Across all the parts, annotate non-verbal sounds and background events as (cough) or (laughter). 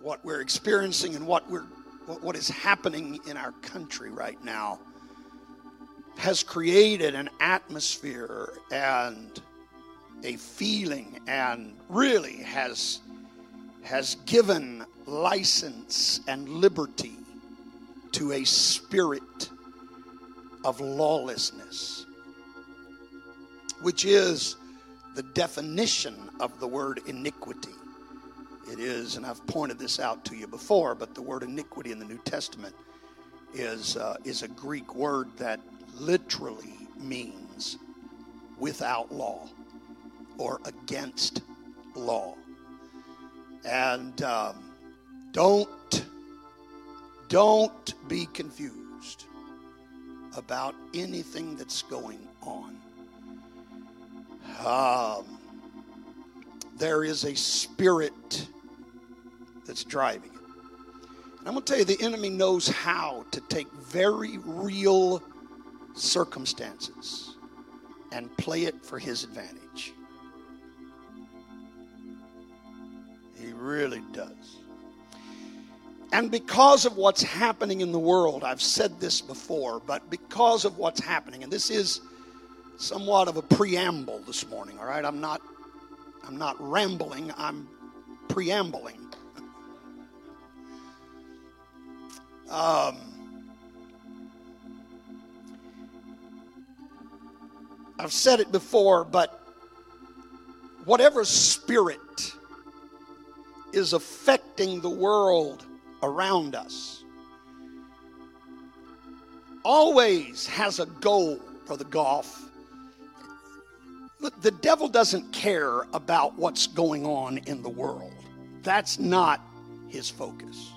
what we're experiencing and what we're what, what is happening in our country right now has created an atmosphere and a feeling and really has has given license and liberty to a spirit of lawlessness which is the definition of the word iniquity it is, and I've pointed this out to you before, but the word iniquity in the New Testament is, uh, is a Greek word that literally means without law or against law. And um, don't, don't be confused about anything that's going on. Um, there is a spirit that's driving it. And I'm going to tell you, the enemy knows how to take very real circumstances and play it for his advantage. He really does. And because of what's happening in the world, I've said this before, but because of what's happening, and this is somewhat of a preamble this morning, all right? I'm not I'm not rambling, I'm preambling. Um, I've said it before, but whatever spirit is affecting the world around us always has a goal for the golf. The devil doesn't care about what's going on in the world. That's not his focus.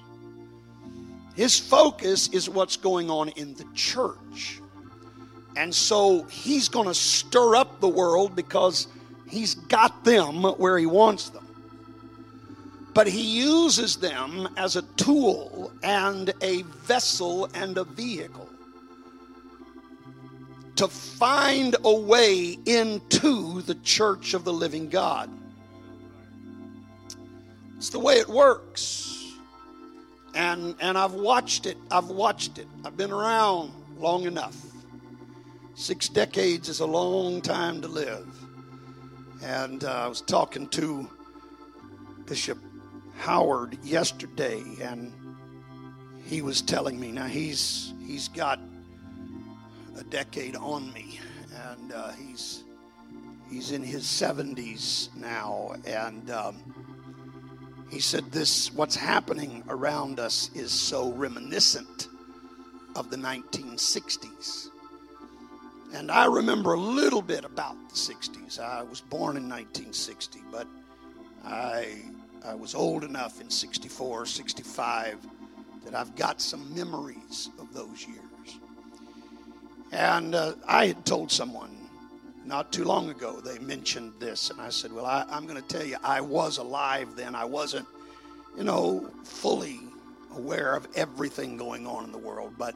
His focus is what's going on in the church. And so he's going to stir up the world because he's got them where he wants them. But he uses them as a tool and a vessel and a vehicle to find a way into the church of the living God. It's the way it works and and I've watched it. I've watched it. I've been around long enough. Six decades is a long time to live. And uh, I was talking to Bishop Howard yesterday, and he was telling me now he's he's got a decade on me, and uh, he's he's in his 70s now, and. Um, he said, This, what's happening around us is so reminiscent of the 1960s. And I remember a little bit about the 60s. I was born in 1960, but I, I was old enough in 64, 65 that I've got some memories of those years. And uh, I had told someone not too long ago, they mentioned this, and I said, Well, I, am going to tell you, I was alive then. I wasn't, you know, fully aware of everything going on in the world, but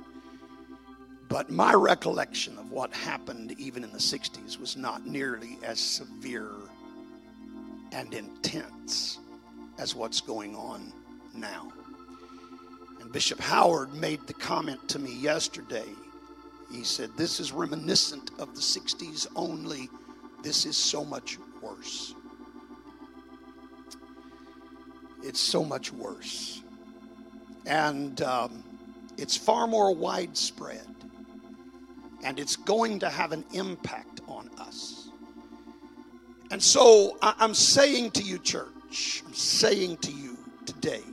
but my recollection of what happened even in the 60s was not nearly as severe and intense as what's going on now. And Bishop Howard made the comment to me yesterday he said, This is reminiscent of the 60s only. This is so much worse. It's so much worse. And um, it's far more widespread. And it's going to have an impact on us. And so I'm saying to you, church, I'm saying to you today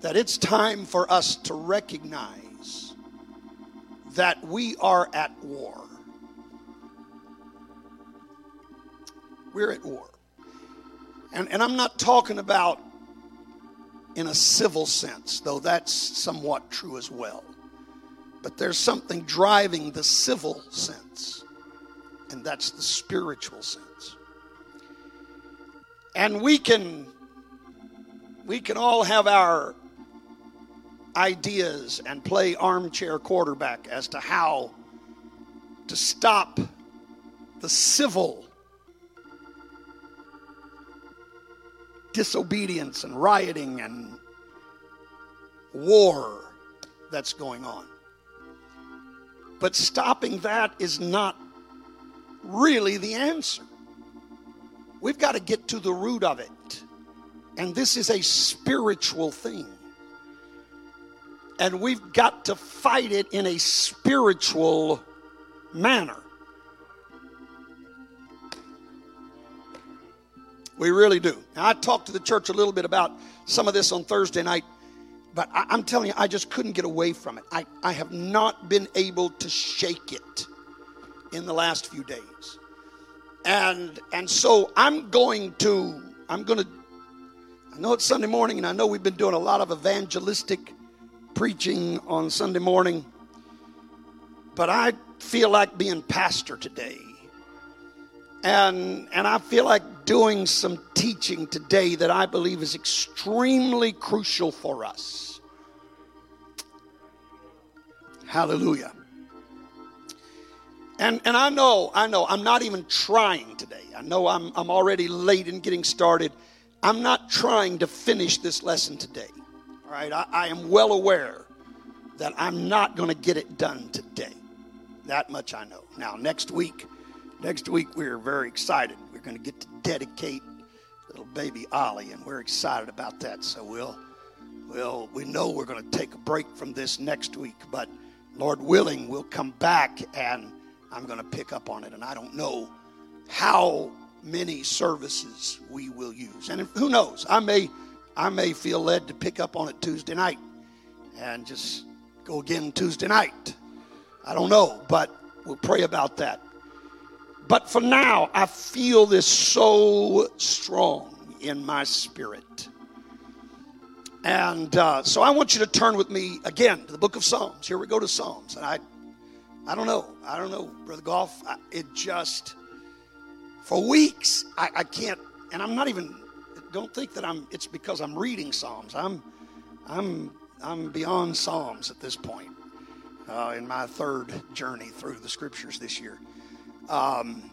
that it's time for us to recognize that we are at war. We're at war. And, and I'm not talking about in a civil sense, though that's somewhat true as well. But there's something driving the civil sense, and that's the spiritual sense. And we can we can all have our ideas and play armchair quarterback as to how to stop the civil disobedience and rioting and war that's going on. But stopping that is not really the answer. We've got to get to the root of it. And this is a spiritual thing. And we've got to fight it in a spiritual manner. We really do. Now, I talked to the church a little bit about some of this on Thursday night, but I, am telling you, I just couldn't get away from it. I, I have not been able to shake it in the last few days. And and so I'm going to I'm going to I know it's Sunday morning and I know we've been doing a lot of evangelistic preaching on Sunday morning. But I feel like being pastor today. And and I feel like doing some teaching today that I believe is extremely crucial for us. Hallelujah. And, and I know, I know, I'm not even trying today. I know I'm, I'm already late in getting started. I'm not trying to finish this lesson today. Right, I, I am well aware that I'm not going to get it done today. That much I know. Now, next week, next week we're very excited. We're going to get to dedicate little baby Ollie, and we're excited about that. So we'll, we'll, we know we're going to take a break from this next week, but Lord willing, we'll come back and I'm going to pick up on it. And I don't know how many services we will use. And who knows? I may, I may feel led to pick up on it Tuesday night and just go again Tuesday night. I don't know, but we'll pray about that. But for now, I feel this so strong in my spirit. And uh, so I want you to turn with me again to the book of Psalms. Here we go to Psalms. And I I don't know. I don't know, Brother Goff. I, it just, for weeks, I, I can't, and I'm not even, don't think that I'm, it's because I'm reading Psalms. I'm, I'm, I'm beyond Psalms at this point uh, in my third journey through the scriptures this year. Um,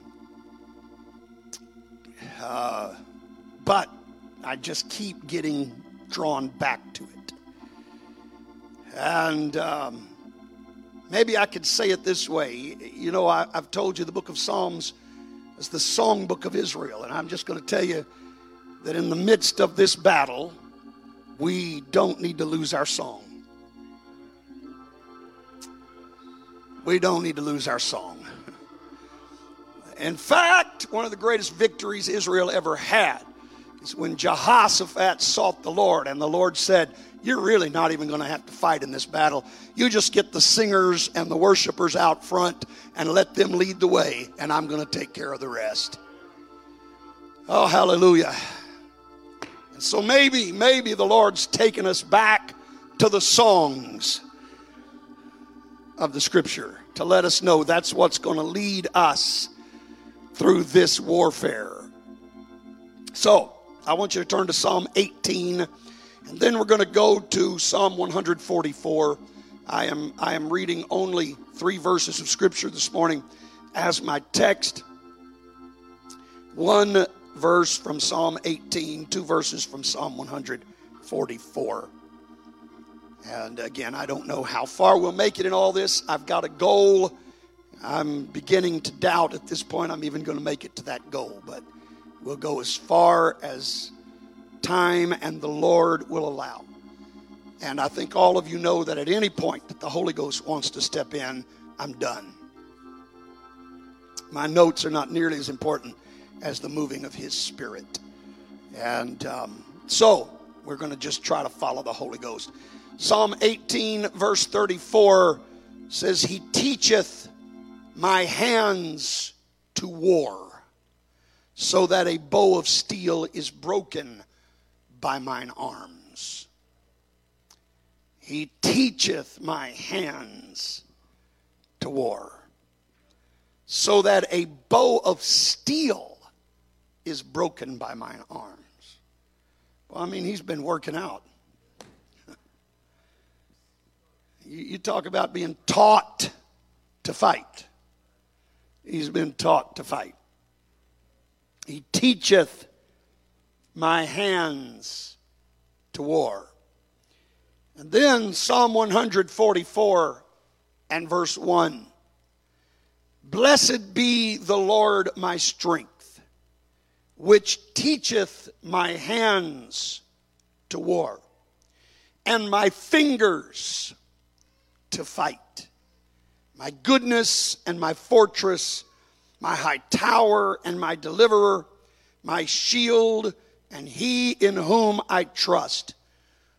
uh, but I just keep getting drawn back to it. And, um, Maybe I could say it this way. You know, I, have told you the book of Psalms is the songbook of Israel. And I'm just going to tell you that in the midst of this battle, we don't need to lose our song. We don't need to lose our song. In fact, one of the greatest victories Israel ever had is when Jehoshaphat sought the Lord, and the Lord said, you're really not even going to have to fight in this battle. You just get the singers and the worshipers out front and let them lead the way, and I'm going to take care of the rest. Oh, hallelujah. So maybe, maybe the Lord's taken us back to the songs of the scripture to let us know that's what's going to lead us through this warfare. So, I want you to turn to Psalm 18 and then we're going to go to Psalm 144. I am, I am reading only three verses of Scripture this morning as my text. One verse from Psalm 18, two verses from Psalm 144. And again, I don't know how far we'll make it in all this. I've got a goal. I'm beginning to doubt at this point I'm even going to make it to that goal, but we'll go as far as time and the Lord will allow. And I think all of you know that at any point that the Holy Ghost wants to step in, I'm done. My notes are not nearly as important as the moving of His Spirit. And um, so we're going to just try to follow the Holy Ghost. Psalm 18, verse 34 says, He teacheth my hands to war, so that a bow of steel is broken by mine arms. He teacheth my hands to war, so that a bow of steel is broken by mine arms. Well, I mean, he's been working out. you, talk about being taught to fight. He's been taught to fight. He teacheth my hands to war. And then Psalm 144 and verse 1. Blessed be the Lord my strength, which teacheth my hands to war and my fingers to fight. My goodness and my fortress, my high tower and my deliverer, my shield, and he in whom I trust,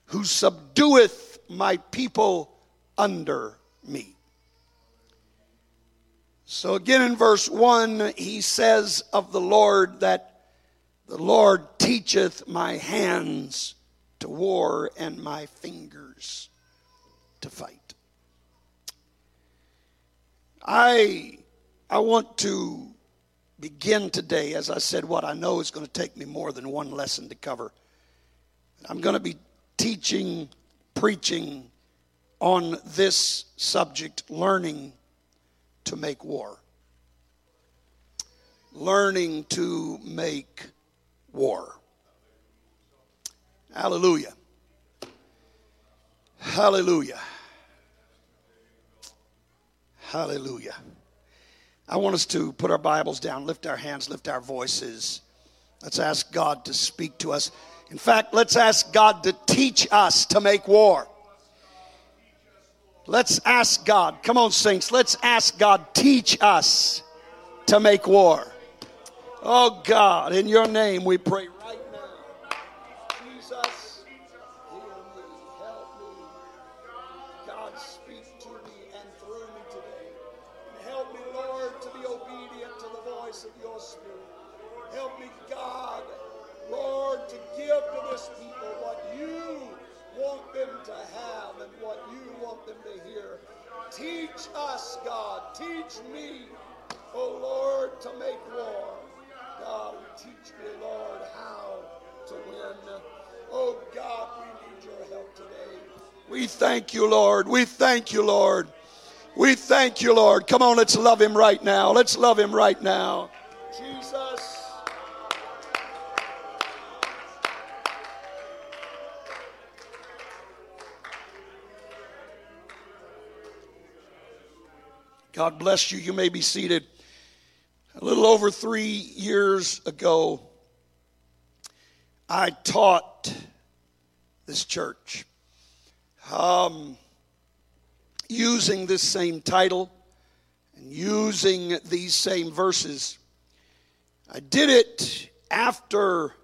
who subdueth my people under me. So, again in verse 1, he says of the Lord that the Lord teacheth my hands to war and my fingers to fight. I, I want to begin today, as I said, what I know is going to take me more than one lesson to cover. I'm going to be teaching, preaching on this subject learning to make war. Learning to make war. Hallelujah. Hallelujah. Hallelujah. I want us to put our Bibles down, lift our hands, lift our voices. Let's ask God to speak to us. In fact, let's ask God to teach us to make war. Let's ask God. Come on, saints. Let's ask God, teach us to make war. Oh God, in your name we pray We thank you, Lord. We thank you, Lord. We thank you, Lord. Come on, let's love him right now. Let's love him right now. Jesus. God bless you. You may be seated. A little over three years ago, I taught this church um, using this same title and using these same verses. I did it after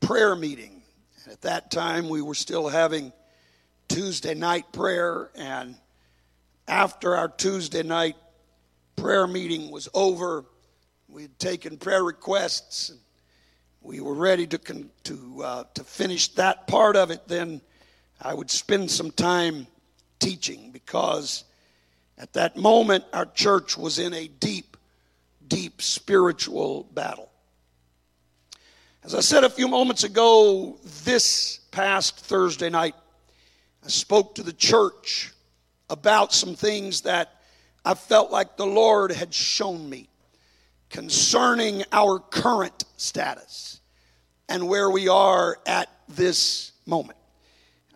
prayer meeting. At that time, we were still having Tuesday night prayer. And after our Tuesday night prayer meeting was over. We had taken prayer requests. And we were ready to, con- to, uh, to finish that part of it. Then I would spend some time teaching because at that moment our church was in a deep, deep spiritual battle. As I said a few moments ago, this past Thursday night, I spoke to the church about some things that I felt like the Lord had shown me concerning our current status and where we are at this moment.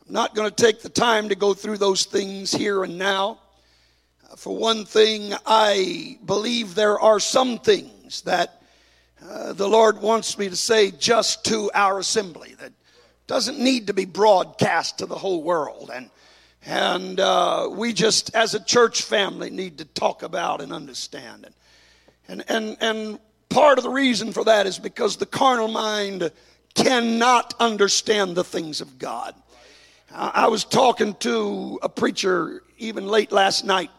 I'm not going to take the time to go through those things here and now. For one thing, I believe there are some things that uh, the Lord wants me to say just to our assembly that doesn't need to be broadcast to the whole world. And and uh, we just, as a church family, need to talk about and understand. And, And, and, and part of the reason for that is because the carnal mind cannot understand the things of God. I was talking to a preacher even late last night,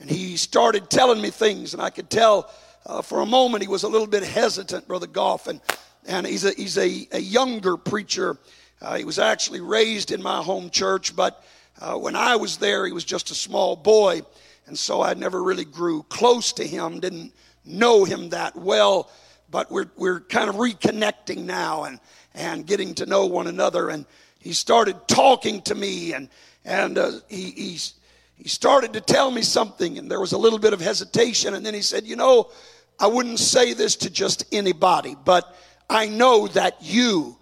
and he started telling me things, and I could tell uh, for a moment he was a little bit hesitant, Brother Goff, and, and he's, a, he's a, a younger preacher. Uh, he was actually raised in my home church, but uh, when I was there, he was just a small boy, and so I never really grew close to him, didn't know him that well, but we're, we're kind of reconnecting now and, and getting to know one another. And he started talking to me, and, and uh, he, he's, he started to tell me something, and there was a little bit of hesitation, and then he said, You know, I wouldn't say this to just anybody, but I know that you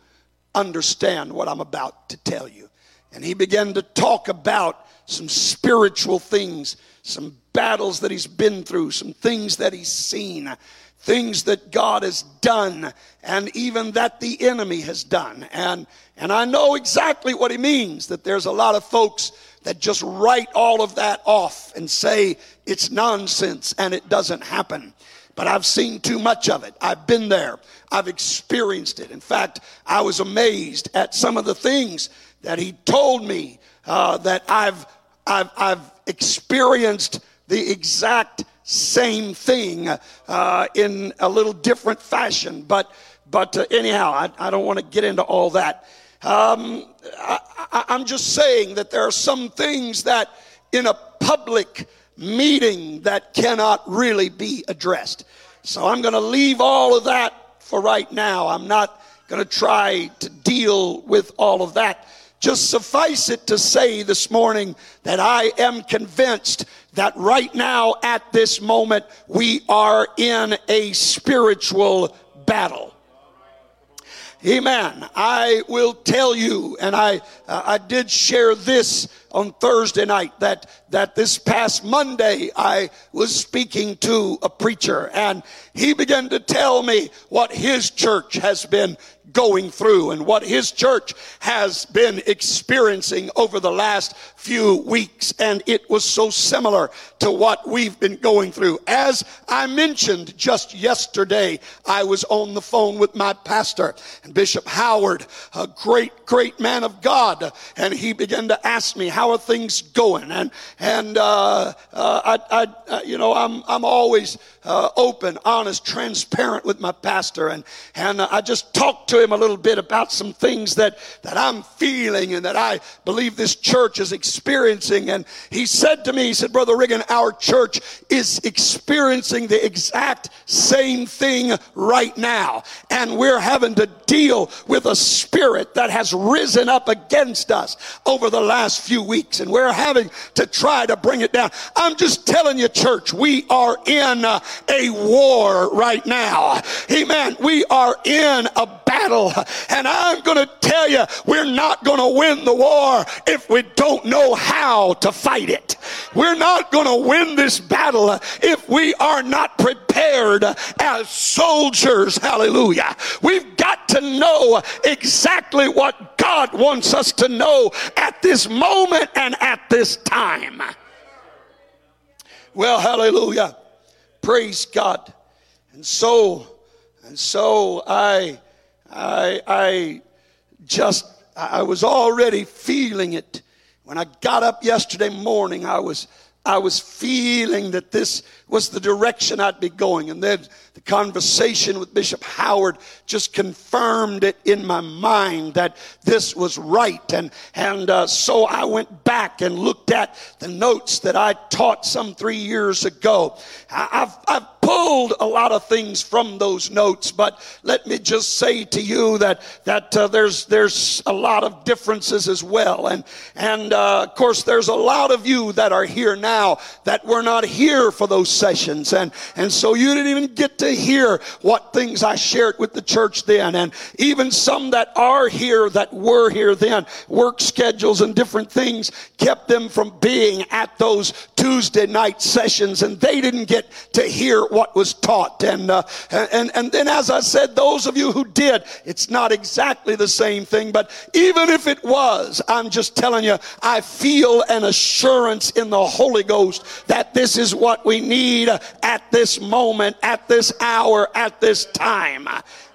understand what I'm about to tell you. and he began to talk about some spiritual things, some battles that he's been through, some things that he's seen, things that God has done, and even that the enemy has done. And, and I know exactly what he means that there's a lot of folks that just write all of that off and say it's nonsense and it doesn't happen. But I've seen too much of it. I've been there. I've experienced it. In fact, I was amazed at some of the things that he told me uh, that I've, I've, I've experienced the exact same thing uh, in a little different fashion. But, but uh, anyhow, I, I don't want to get into all that. Um, I, am just saying that there are some things that in a public meeting that cannot really be addressed. So I'm going to leave all of that for right now. I'm not going to try to deal with all of that. Just suffice it to say this morning that I am convinced that right now at this moment we are in a spiritual battle. Amen. I will tell you, and I, uh, I did share this on Thursday night that, that this past Monday I was speaking to a preacher and he began to tell me what his church has been going through and what his church has been experiencing over the last few weeks. And it was so similar to what we've been going through. As I mentioned just yesterday, I was on the phone with my pastor and Bishop Howard, a great, great man of God. And he began to ask me, how are things going? And, and, uh, uh, I, I, uh, you know, I'm, I'm always, uh, open, honest, transparent with my pastor. And, and I just talked to him a little bit about some things that, that I'm feeling and that I believe this church is experiencing. And he said to me, he said, Brother Riggin, our church is experiencing the exact same thing right now. And we're having to deal with a spirit that has risen up against us over the last few weeks. And we're having to try to bring it down. I'm just telling you, church, we are in uh, a war right now. Amen. We are in a battle. And I'm going to tell you, we're not going to win the war if we don't know how to fight it. We're not going to win this battle if we are not prepared as soldiers. Hallelujah. We've got to know exactly what God wants us to know at this moment and at this time. Well, hallelujah. Praise God. And so, and so I, I, I just, I was already feeling it. When I got up yesterday morning, I was, I was feeling that this was the direction I'd be going. And then the conversation with Bishop Howard just confirmed it in my mind that this was right. And, and uh, so I went back and looked at the notes that I taught some three years ago. I, I've, I've pulled a lot of things from those notes, but let me just say to you that, that uh, there's, there's a lot of differences as well. And, and uh, of course, there's a lot of you that are here now that were not here for those sessions. And, and so you didn't even get to hear what things I shared with the church then. And even some that are here that were here then, work schedules and different things kept them from being at those Tuesday night sessions and they didn't get to hear what was taught. And, uh, and, and then as I said, those of you who did, it's not exactly the same thing, but even if it was, I'm just telling you, I feel an assurance in the Holy Ghost that this is what we need at this moment, at this hour, at this time.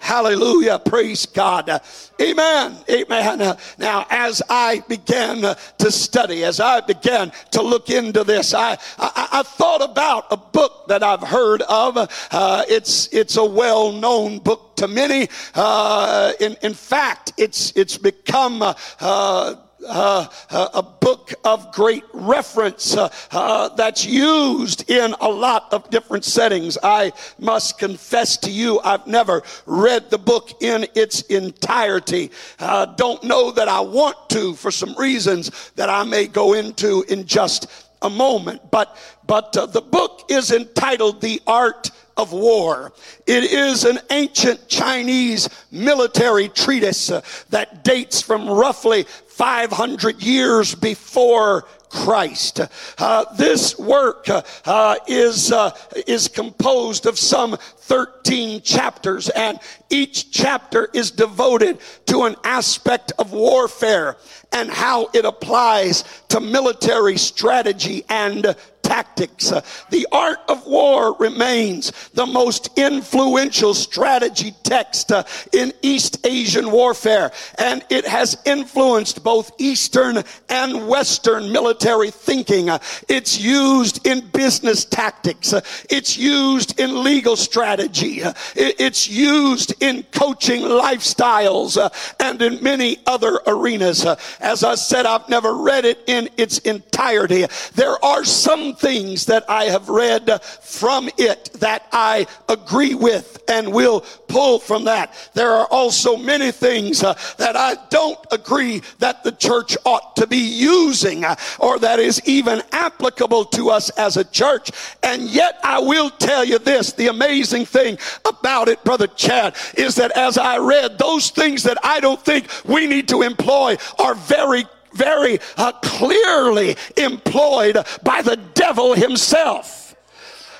Hallelujah. Praise God. Amen. Amen. Now, as I began to study, as I began to look into this, I, I, I thought about a book that I've heard of. Uh, it's, it's a well known book to many. Uh, in, in fact, it's, it's become, uh, uh, a book of great reference uh, uh, that's used in a lot of different settings. I must confess to you, I've never read the book in its entirety. Uh, don't know that I want to for some reasons that I may go into in just a moment. But but uh, the book is entitled "The Art of war. It is an ancient Chinese military treatise that dates from roughly 500 years before Christ. Uh, this work uh, is, uh, is composed of some 13 chapters, and each chapter is devoted to an aspect of warfare and how it applies to military strategy and tactics. The art of war remains the most influential strategy text uh, in East Asian warfare, and it has influenced both Eastern and Western military thinking. Uh, it's used in business tactics. Uh, it's used in legal strategy. It's used in coaching lifestyles and in many other arenas. As I said, I've never read it in its entirety. There are some things that I have read from it that I agree with and will pull from that. There are also many things uh, that I don't agree that the church ought to be using uh, or that is even applicable to us as a church. And yet I will tell you this, the amazing thing about it, Brother Chad, is that as I read those things that I don't think we need to employ are very very uh, clearly employed by the devil himself.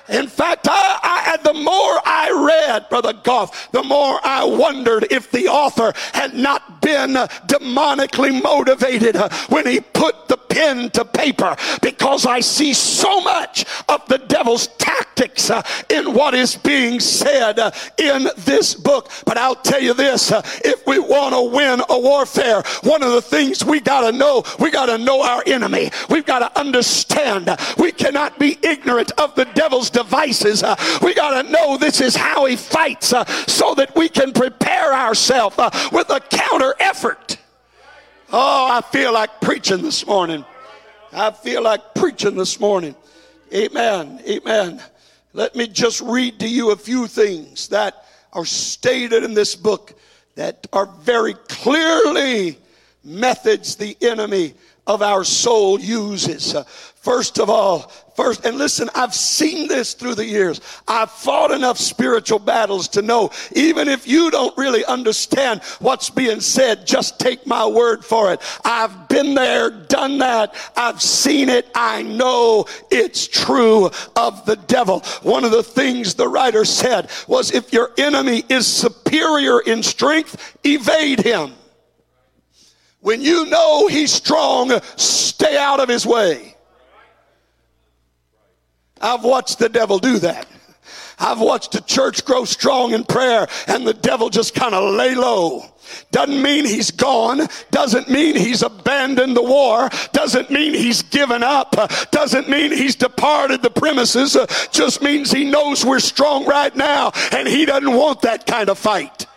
In fact, I, I, the more I read, Brother Goff, the more I wondered if the author had not been demonically motivated when he put the pen to paper because I see so much of the devil's tactics uh, in what is being said uh, in this book. But I'll tell you this uh, if we want to win a warfare, one of the things we got to know, we got to know our enemy. We've got to understand. We cannot be ignorant of the devil's devices. Uh, we got to know this is how he fights uh, so that we can prepare ourselves uh, with a counter effort. Oh, I feel like preaching this morning. I feel like preaching this morning. Amen. Amen. Let me just read to you a few things that are stated in this book that are very clearly methods the enemy of our soul uses. First of all, first, and listen, I've seen this through the years. I've fought enough spiritual battles to know even if you don't really understand what's being said, just take my word for it. I've been there, done that. I've seen it. I know it's true of the devil. One of the things the writer said was if your enemy is superior in strength, evade him. When you know he's strong, stay out of his way. I've watched the devil do that. I've watched the church grow strong in prayer and the devil just kind of lay low. Doesn't mean he's gone. Doesn't mean he's abandoned the war. Doesn't mean he's given up. Doesn't mean he's departed the premises. Just means he knows we're strong right now and he doesn't want that kind of fight.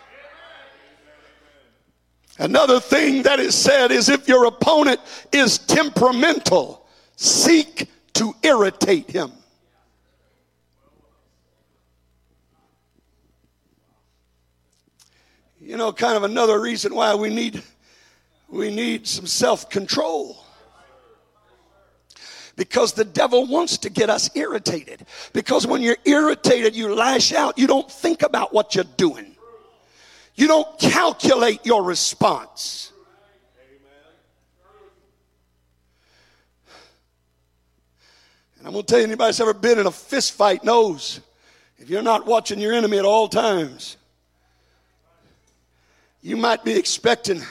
Another thing that is said is if your opponent is temperamental, seek to irritate him. You know, kind of another reason why we need we need some self-control. Because the devil wants to get us irritated. Because when you're irritated, you lash out. You don't think about what you're doing. You don't calculate your response. And I'm going to tell you, anybody that's ever been in a fist fight knows if you're not watching your enemy at all times, you might be expecting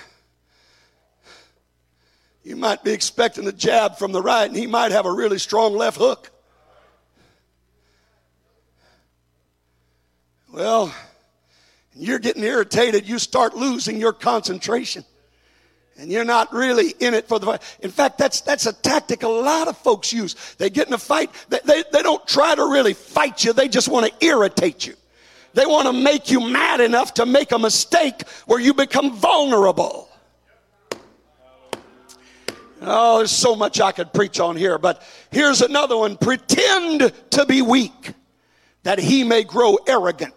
you might be expecting a jab from the right and he might have a really strong left hook well you're getting irritated you start losing your concentration and you're not really in it for the fight. In fact, that's, that's a tactic a lot of folks use. They get in a fight, they, they, they don't try to really fight you, they just want to irritate you. They want to make you mad enough to make a mistake where you become vulnerable. Oh, there's so much I could preach on here, but here's another one. Pretend to be weak that he may grow arrogant.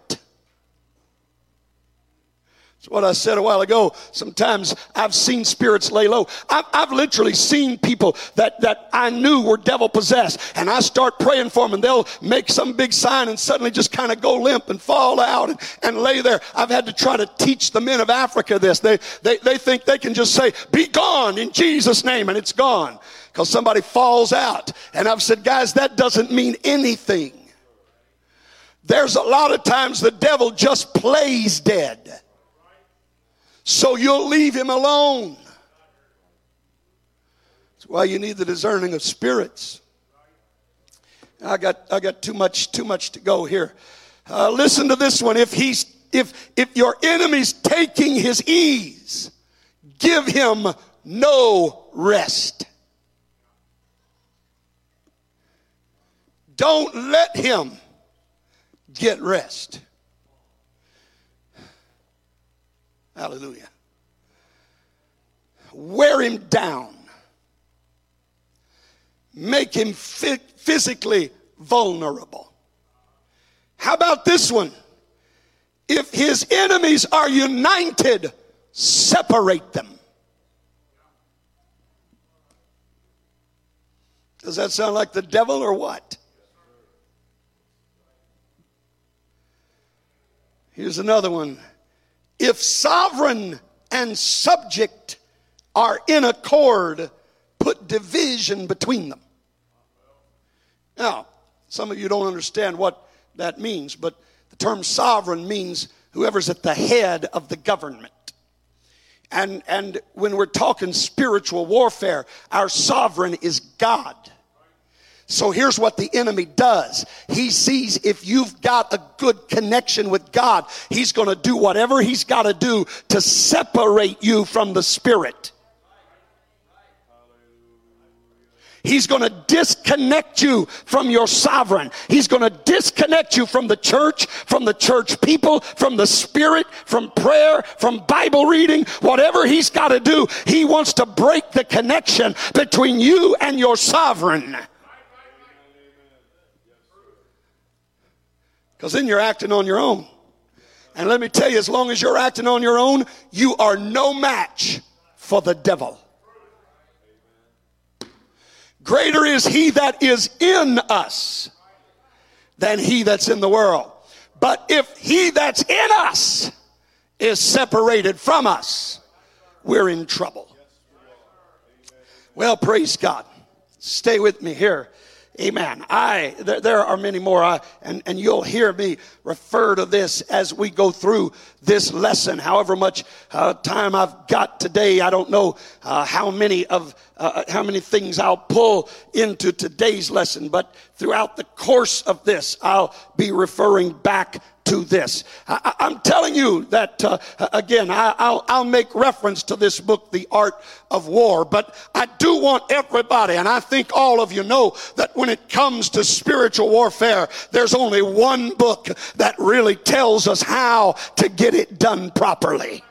It's what I said a while ago. Sometimes I've seen spirits lay low. I've, I've, literally seen people that, that I knew were devil possessed, and I start praying for them, and they'll make some big sign and suddenly just kind of go limp and fall out and, and lay there. I've had to try to teach the men of Africa this. They, they, they think they can just say, Be gone in Jesus' name, and it's gone because somebody falls out. And I've said, Guys, that doesn't mean anything. There's a lot of times the devil just plays dead. So you'll leave him alone. That's why you need the discerning of spirits. I got I got too much too much to go here. Uh, listen to this one. If he's if if your enemy's taking his ease, give him no rest. Don't let him get rest. Hallelujah. Wear him down. Make him physically vulnerable. How about this one? If his enemies are united, separate them. Does that sound like the devil or what? Here's another one if sovereign and subject are in accord, put division between them. Now, some of you don't understand what that means, but the term sovereign means whoever's at the head of the government. And, and when we're talking spiritual warfare, our sovereign is God. So here's what the enemy does. He sees if you've got a good connection with God, he's going to do whatever he's got to do to separate you from the Spirit. He's going to disconnect you from your sovereign. He's going to disconnect you from the church, from the church people, from the spirit, from prayer, from Bible reading. Whatever he's got to do, he wants to break the connection between you and your sovereign. Because then you're acting on your own. And let me tell you, as long as you're acting on your own, you are no match for the devil. Greater is he that is in us than he that's in the world. But if he that's in us is separated from us, we're in trouble. Well, praise God. Stay with me here. Amen. I there, there are many more, I, and and you'll hear me refer to this as we go through this lesson. However much uh, time I've got today, I don't know uh, how many of uh, how many things I'll pull into today's lesson, but throughout the course of this, I'll be referring back to this. I, am telling you that, uh, again, I, will make reference to this book, The Art of War, but I do want everybody, and I think all of you know that when it comes to spiritual warfare, there's only one book that really tells us how to get it done properly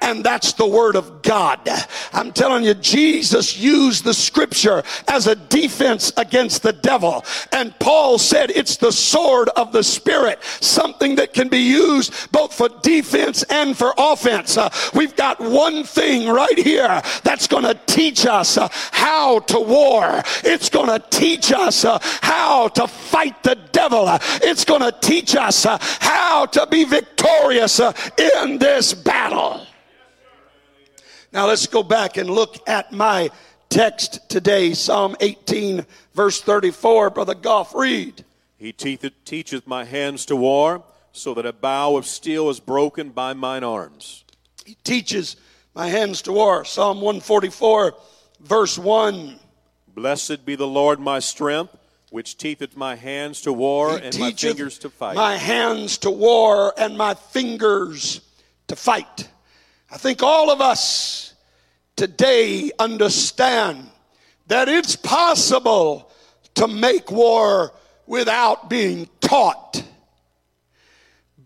and that's the Word of God. I'm telling you, Jesus used the Scripture as a defense against the devil. And Paul said it's the sword of the Spirit, something that can be used both for defense and for offense. Uh, we've got one thing right here that's going to teach us uh, how to war. It's going to teach us uh, how to fight the devil. It's going to teach us uh, how to be victorious uh, in this battle. Now let's go back and look at my text today, Psalm 18, verse 34. Brother Goff, read. He teacheth my hands to war, so that a bow of steel is broken by mine arms. He teaches my hands to war. Psalm 144, verse 1. Blessed be the Lord my strength, which teacheth my hands to war he and my fingers to fight. My hands to war and my fingers to fight. I think all of us today understand that it's possible to make war without being taught.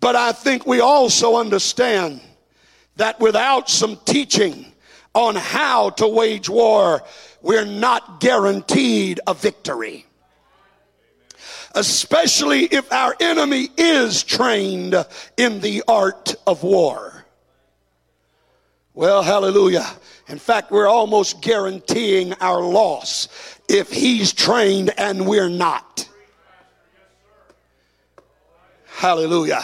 But I think we also understand that without some teaching on how to wage war, we're not guaranteed a victory. Especially if our enemy is trained in the art of war. Well, hallelujah. In fact, we're almost guaranteeing our loss if he's trained and we're not. Hallelujah.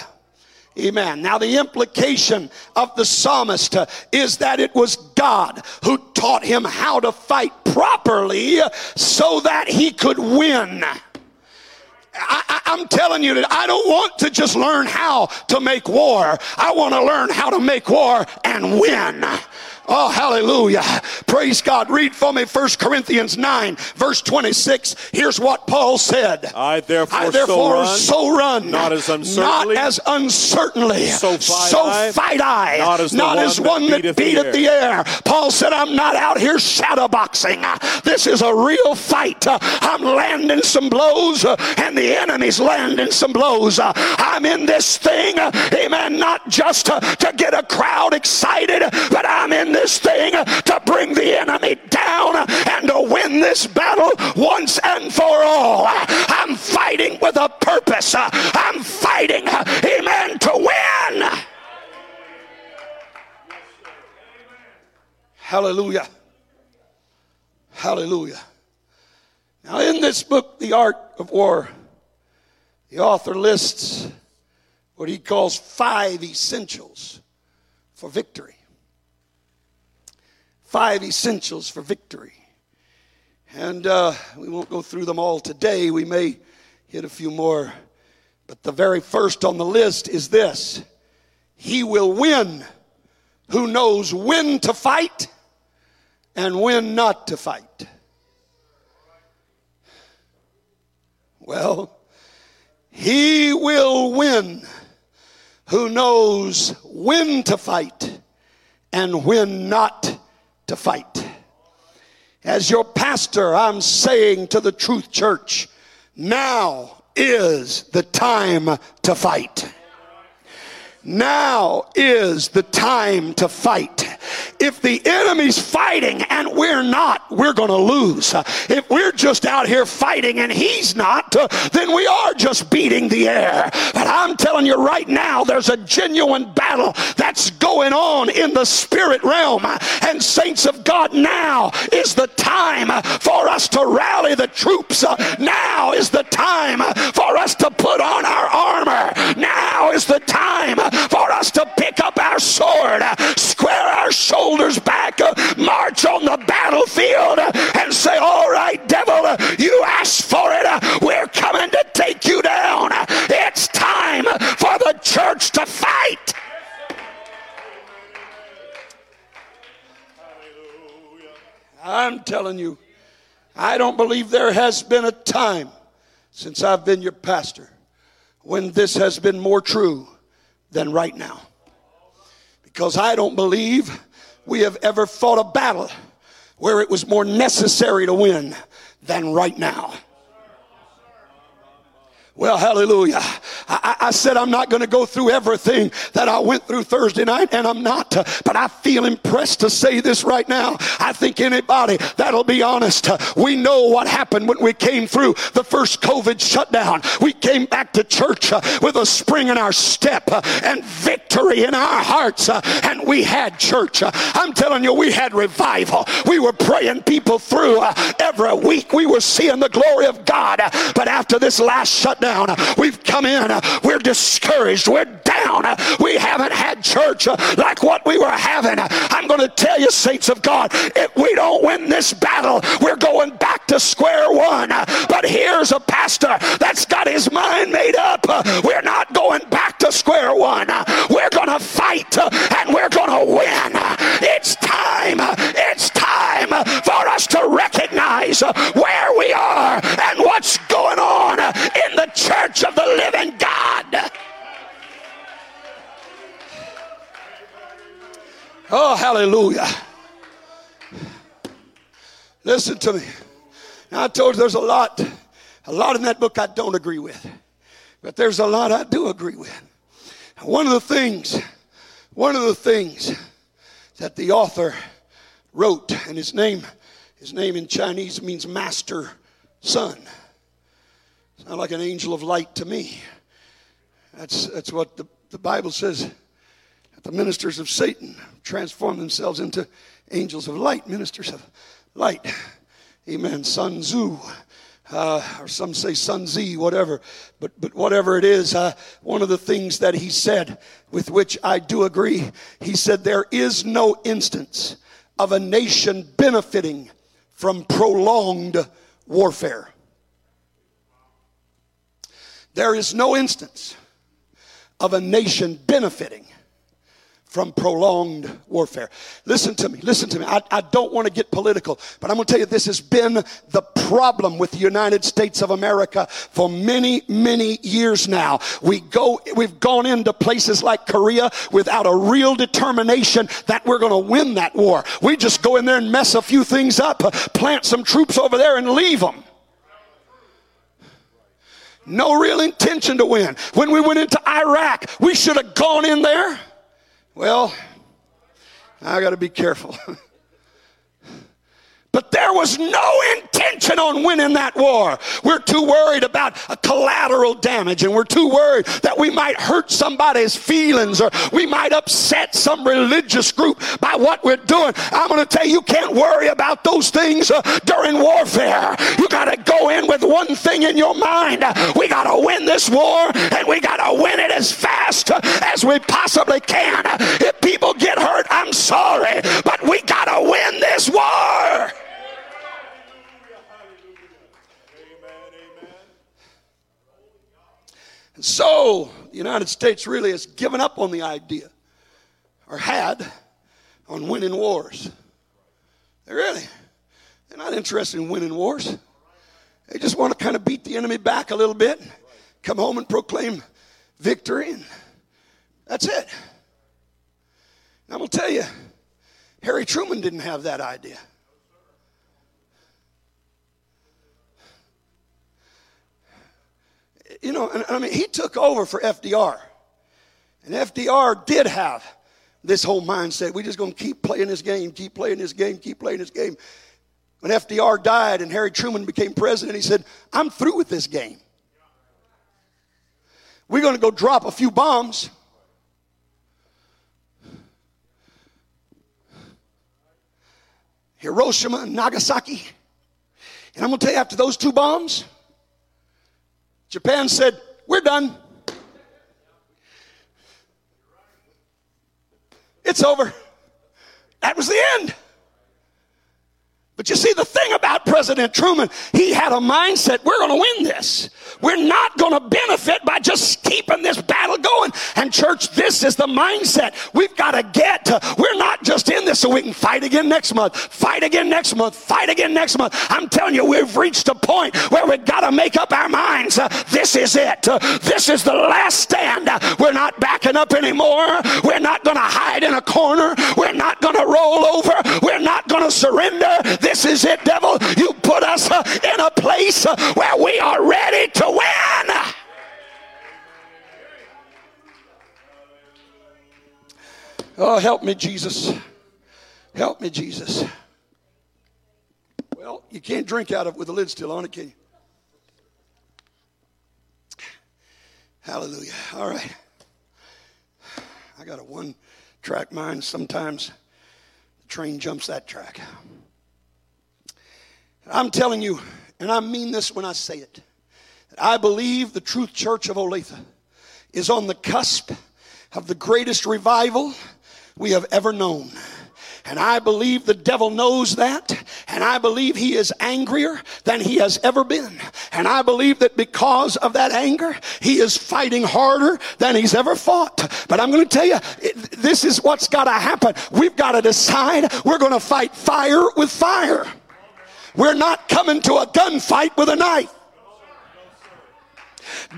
Amen. Now, the implication of the psalmist is that it was God who taught him how to fight properly so that he could win. I, am telling you that I don't want to just learn how to make war. I want to learn how to make war and win. Oh, hallelujah. Praise God. Read for me 1 Corinthians 9, verse 26. Here's what Paul said. I therefore, I therefore so, run, so run, not as uncertainly, not as uncertainly. So fight, so I, fight I, not as, not one, as one that, that beateth the air. Paul said, I'm not out here shadow boxing. This is a real fight. I'm landing some blows, and the enemy's landing some blows. I'm in this thing, amen, not just to, get a crowd excited, but in this thing to bring the enemy down and to win this battle once and for all. I'm fighting with a purpose. I'm fighting, amen, to win. Hallelujah. Hallelujah. Now, in this book, The Art of War, the author lists what he calls five essentials for victory five essentials for victory. And uh, we won't go through them all today. We may hit a few more. But the very first on the list is this He will win who knows when to fight and when not to fight. Well, he will win who knows when to fight and when not to fight. As your pastor, I'm saying to the Truth Church, now is the time to fight. Now is the time to fight. If the enemy's fighting and we're not, we're going to lose. If we're just out here fighting and he's not, then we are just beating the air. But I'm telling you right now, there's a genuine battle that's going on in the spirit realm. And saints of God, now is the time for us to rally the troops. Now is the time for us to put on our armor. Now is the time for us to pick up our sword, square our shoulders back, march on the battlefield, and say, All right, devil, you asked for it. We're coming to take you down. It's time for the church to fight. I'm telling you, I don't believe there has been a time since I've been your pastor when this has been more true than right now. Because I don't believe we have ever fought a battle where it was more necessary to win than right now. Well, hallelujah. I, I said I'm not going to go through everything that I went through Thursday night, and I'm not, but I feel impressed to say this right now. I think anybody that'll be honest, we know what happened when we came through the first COVID shutdown. We came back to church uh, with a spring in our step uh, and victory in our hearts, uh, and we had church. I'm telling you, we had revival. We were praying people through every week. We were seeing the glory of God. But after this last shutdown, down. We've come in. We're discouraged. We're down. We haven't had church like what we were having. I'm going to tell you, saints of God, if we don't win this battle, we're going back to square one. But here's a pastor that's got his mind made up. We're not going back to square one. We're going to fight and we're going to win. It's time. It's time for us to recognize where we are and what's going on in the church of the living God. Oh, hallelujah. Listen to me. Now, I told you there's a lot, a lot in that book I don't agree with, but there's a lot I do agree with. One of the things, one of the things that the author wrote, and his name, his name in Chinese means master son. Sound like an angel of light to me. That's, that's what the, the Bible says. the ministers of Satan transform themselves into angels of light, ministers of light. Amen. Sun Tzu. Uh, or some say Sun Zi, whatever. But, but whatever it is, uh, one of the things that he said, with which I do agree, he said, There is no instance of a nation benefiting from prolonged warfare. There is no instance of a nation benefiting from prolonged warfare. Listen to me, listen to me. I, I don't want to get political, but I'm going to tell you this has been the problem with the United States of America for many, many years now. We go, we've gone into places like Korea without a real determination that we're going to win that war. We just go in there and mess a few things up, plant some troops over there and leave them. No real intention to win. When we went into Iraq, we should have gone in there well, I got to be careful. (laughs) But there was no intention on winning that war. We're too worried about collateral damage and we're too worried that we might hurt somebody's feelings or we might upset some religious group by what we're doing. I'm going to tell you, you can't worry about those things uh, during warfare. You got to go in with one thing in your mind. We got to win this war and we got to win it as fast as we possibly can. If people get hurt, I'm sorry, but we got to win this war. So, the United States really has given up on the idea, or had, on winning wars. They really, they're not interested in winning wars. They just want to kind of beat the enemy back a little bit, come home and proclaim victory, and that's it. And I'm going to tell you, Harry Truman didn't have that idea. You know, and, I mean, he took over for FDR. And FDR did have this whole mindset. We're just going to keep playing this game, keep playing this game, keep playing this game. When FDR died and Harry Truman became president, he said, I'm through with this game. We're going to go drop a few bombs. Hiroshima and Nagasaki. And I'm going to tell you, after those two bombs, Japan said, We're done. It's over. That was the end. But you see, the thing about President Truman, he had a mindset we're going to win this. We're not going to benefit by just keeping this battle going. And, church, this is the mindset we've got to get to. We're not just in this so we can fight again next month, fight again next month, fight again next month. I'm telling you, we've reached a point where we've got to make up our minds. Uh, this is it. Uh, this is the last stand. Uh, we're not backing up anymore. We're not going to hide in a corner. We're not going to roll over. We're not going to surrender this is it, devil. You put us uh, in a place uh, where we are ready to win. Oh, help me, Jesus. Help me, Jesus. Well, you can't drink out of it with the lid still on it, can you? Hallelujah. All right. I got a one track mind. Sometimes the train jumps that track. I'm telling you, and I mean this when I say it, I believe the Truth Church of Olathe is on the cusp of the greatest revival we have ever known. And I believe the devil knows that. And I believe he is angrier than he has ever been. And I believe that because of that anger, he is fighting harder than he's ever fought. But I'm going to tell you, this is what's got to happen. We've got to decide we're going to fight fire with fire. We're not coming to a gunfight with a knife.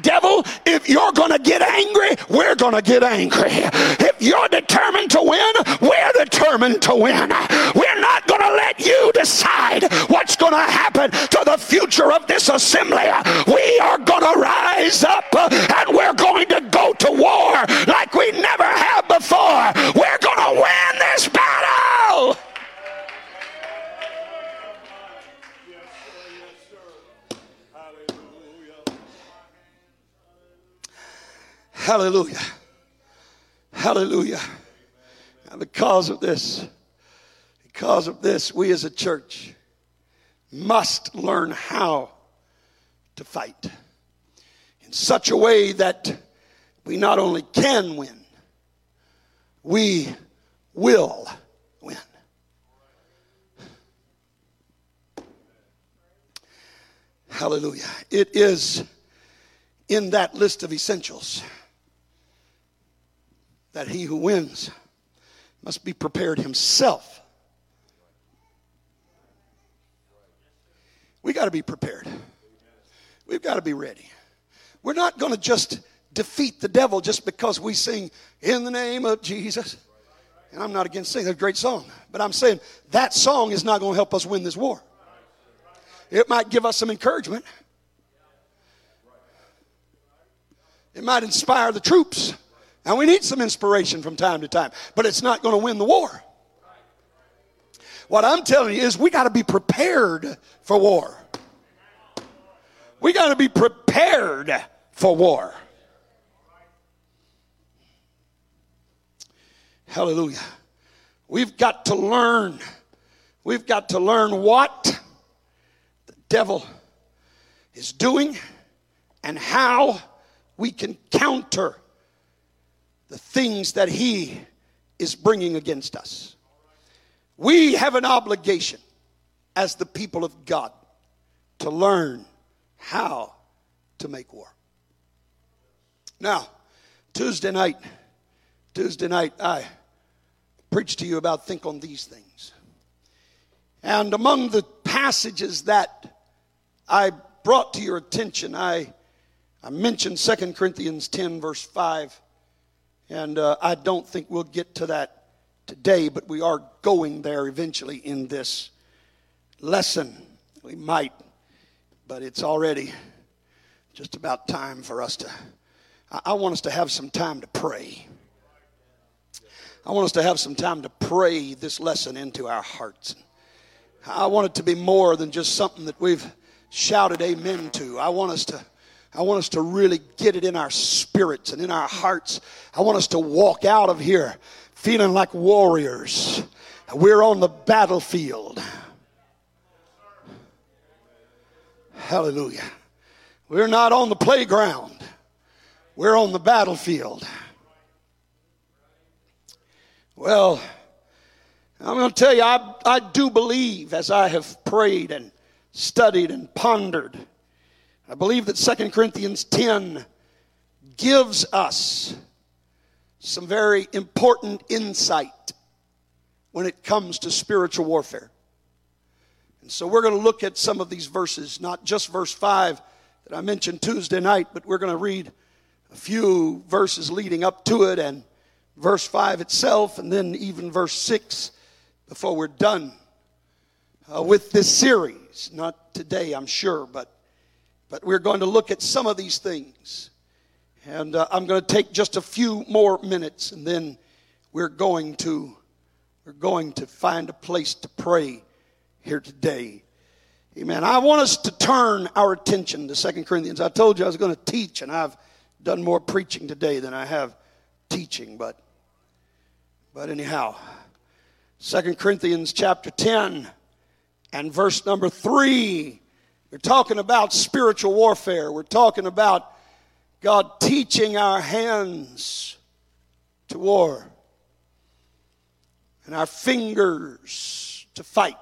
Devil, if you're going to get angry, we're going to get angry. If you're determined to win, we're determined to win. We're not going to let you decide what's going to happen to the future of this assembly. We are going to rise up and we're going to go to war like we never have before. We're going to win this battle. Hallelujah. Hallelujah. And because of this, because of this, we as a church must learn how to fight in such a way that we not only can win, we will win. Hallelujah. It is in that list of essentials that he who wins must be prepared himself. We got to be prepared. We've got to be ready. We're not going to just defeat the devil just because we sing in the name of Jesus. And I'm not against singing, a great song. But I'm saying that song is not going to help us win this war. It might give us some encouragement. It might inspire the troops. And we need some inspiration from time to time, but it's not going to win the war. What I'm telling you is we got to be prepared for war. We got to be prepared for war. Hallelujah. We've got to learn. We've got to learn what the devil is doing and how we can counter the things that he is bringing against us. We have an obligation as the people of God to learn how to make war. Now, Tuesday night, Tuesday night, I preached to you about think on these things. And among the passages that I brought to your attention, I, I mentioned 2 Corinthians 10, verse 5. And uh, I don't think we'll get to that today, but we are going there eventually in this lesson. We might, but it's already just about time for us to. I, I want us to have some time to pray. I want us to have some time to pray this lesson into our hearts. I want it to be more than just something that we've shouted amen to. I want us to I want us to really get it in our spirits and in our hearts. I want us to walk out of here feeling like warriors. We're on the battlefield. Hallelujah. We're not on the playground, we're on the battlefield. Well, I'm going to tell you, I, I do believe as I have prayed and studied and pondered I believe that 2 Corinthians 10 gives us some very important insight when it comes to spiritual warfare. And so we're going to look at some of these verses, not just verse 5 that I mentioned Tuesday night, but we're going to read a few verses leading up to it and verse 5 itself, and then even verse 6 before we're done uh, with this series. Not today, I'm sure, but but we're going to look at some of these things. And uh, I'm going to take just a few more minutes and then we're going to we're going to find a place to pray here today. Amen. I want us to turn our attention to Second Corinthians. I told you I was going to teach and I've done more preaching today than I have teaching, but but anyhow, Second Corinthians chapter 10 and verse number 3 we're talking about spiritual warfare. We're talking about God teaching our hands to war and our fingers to fight.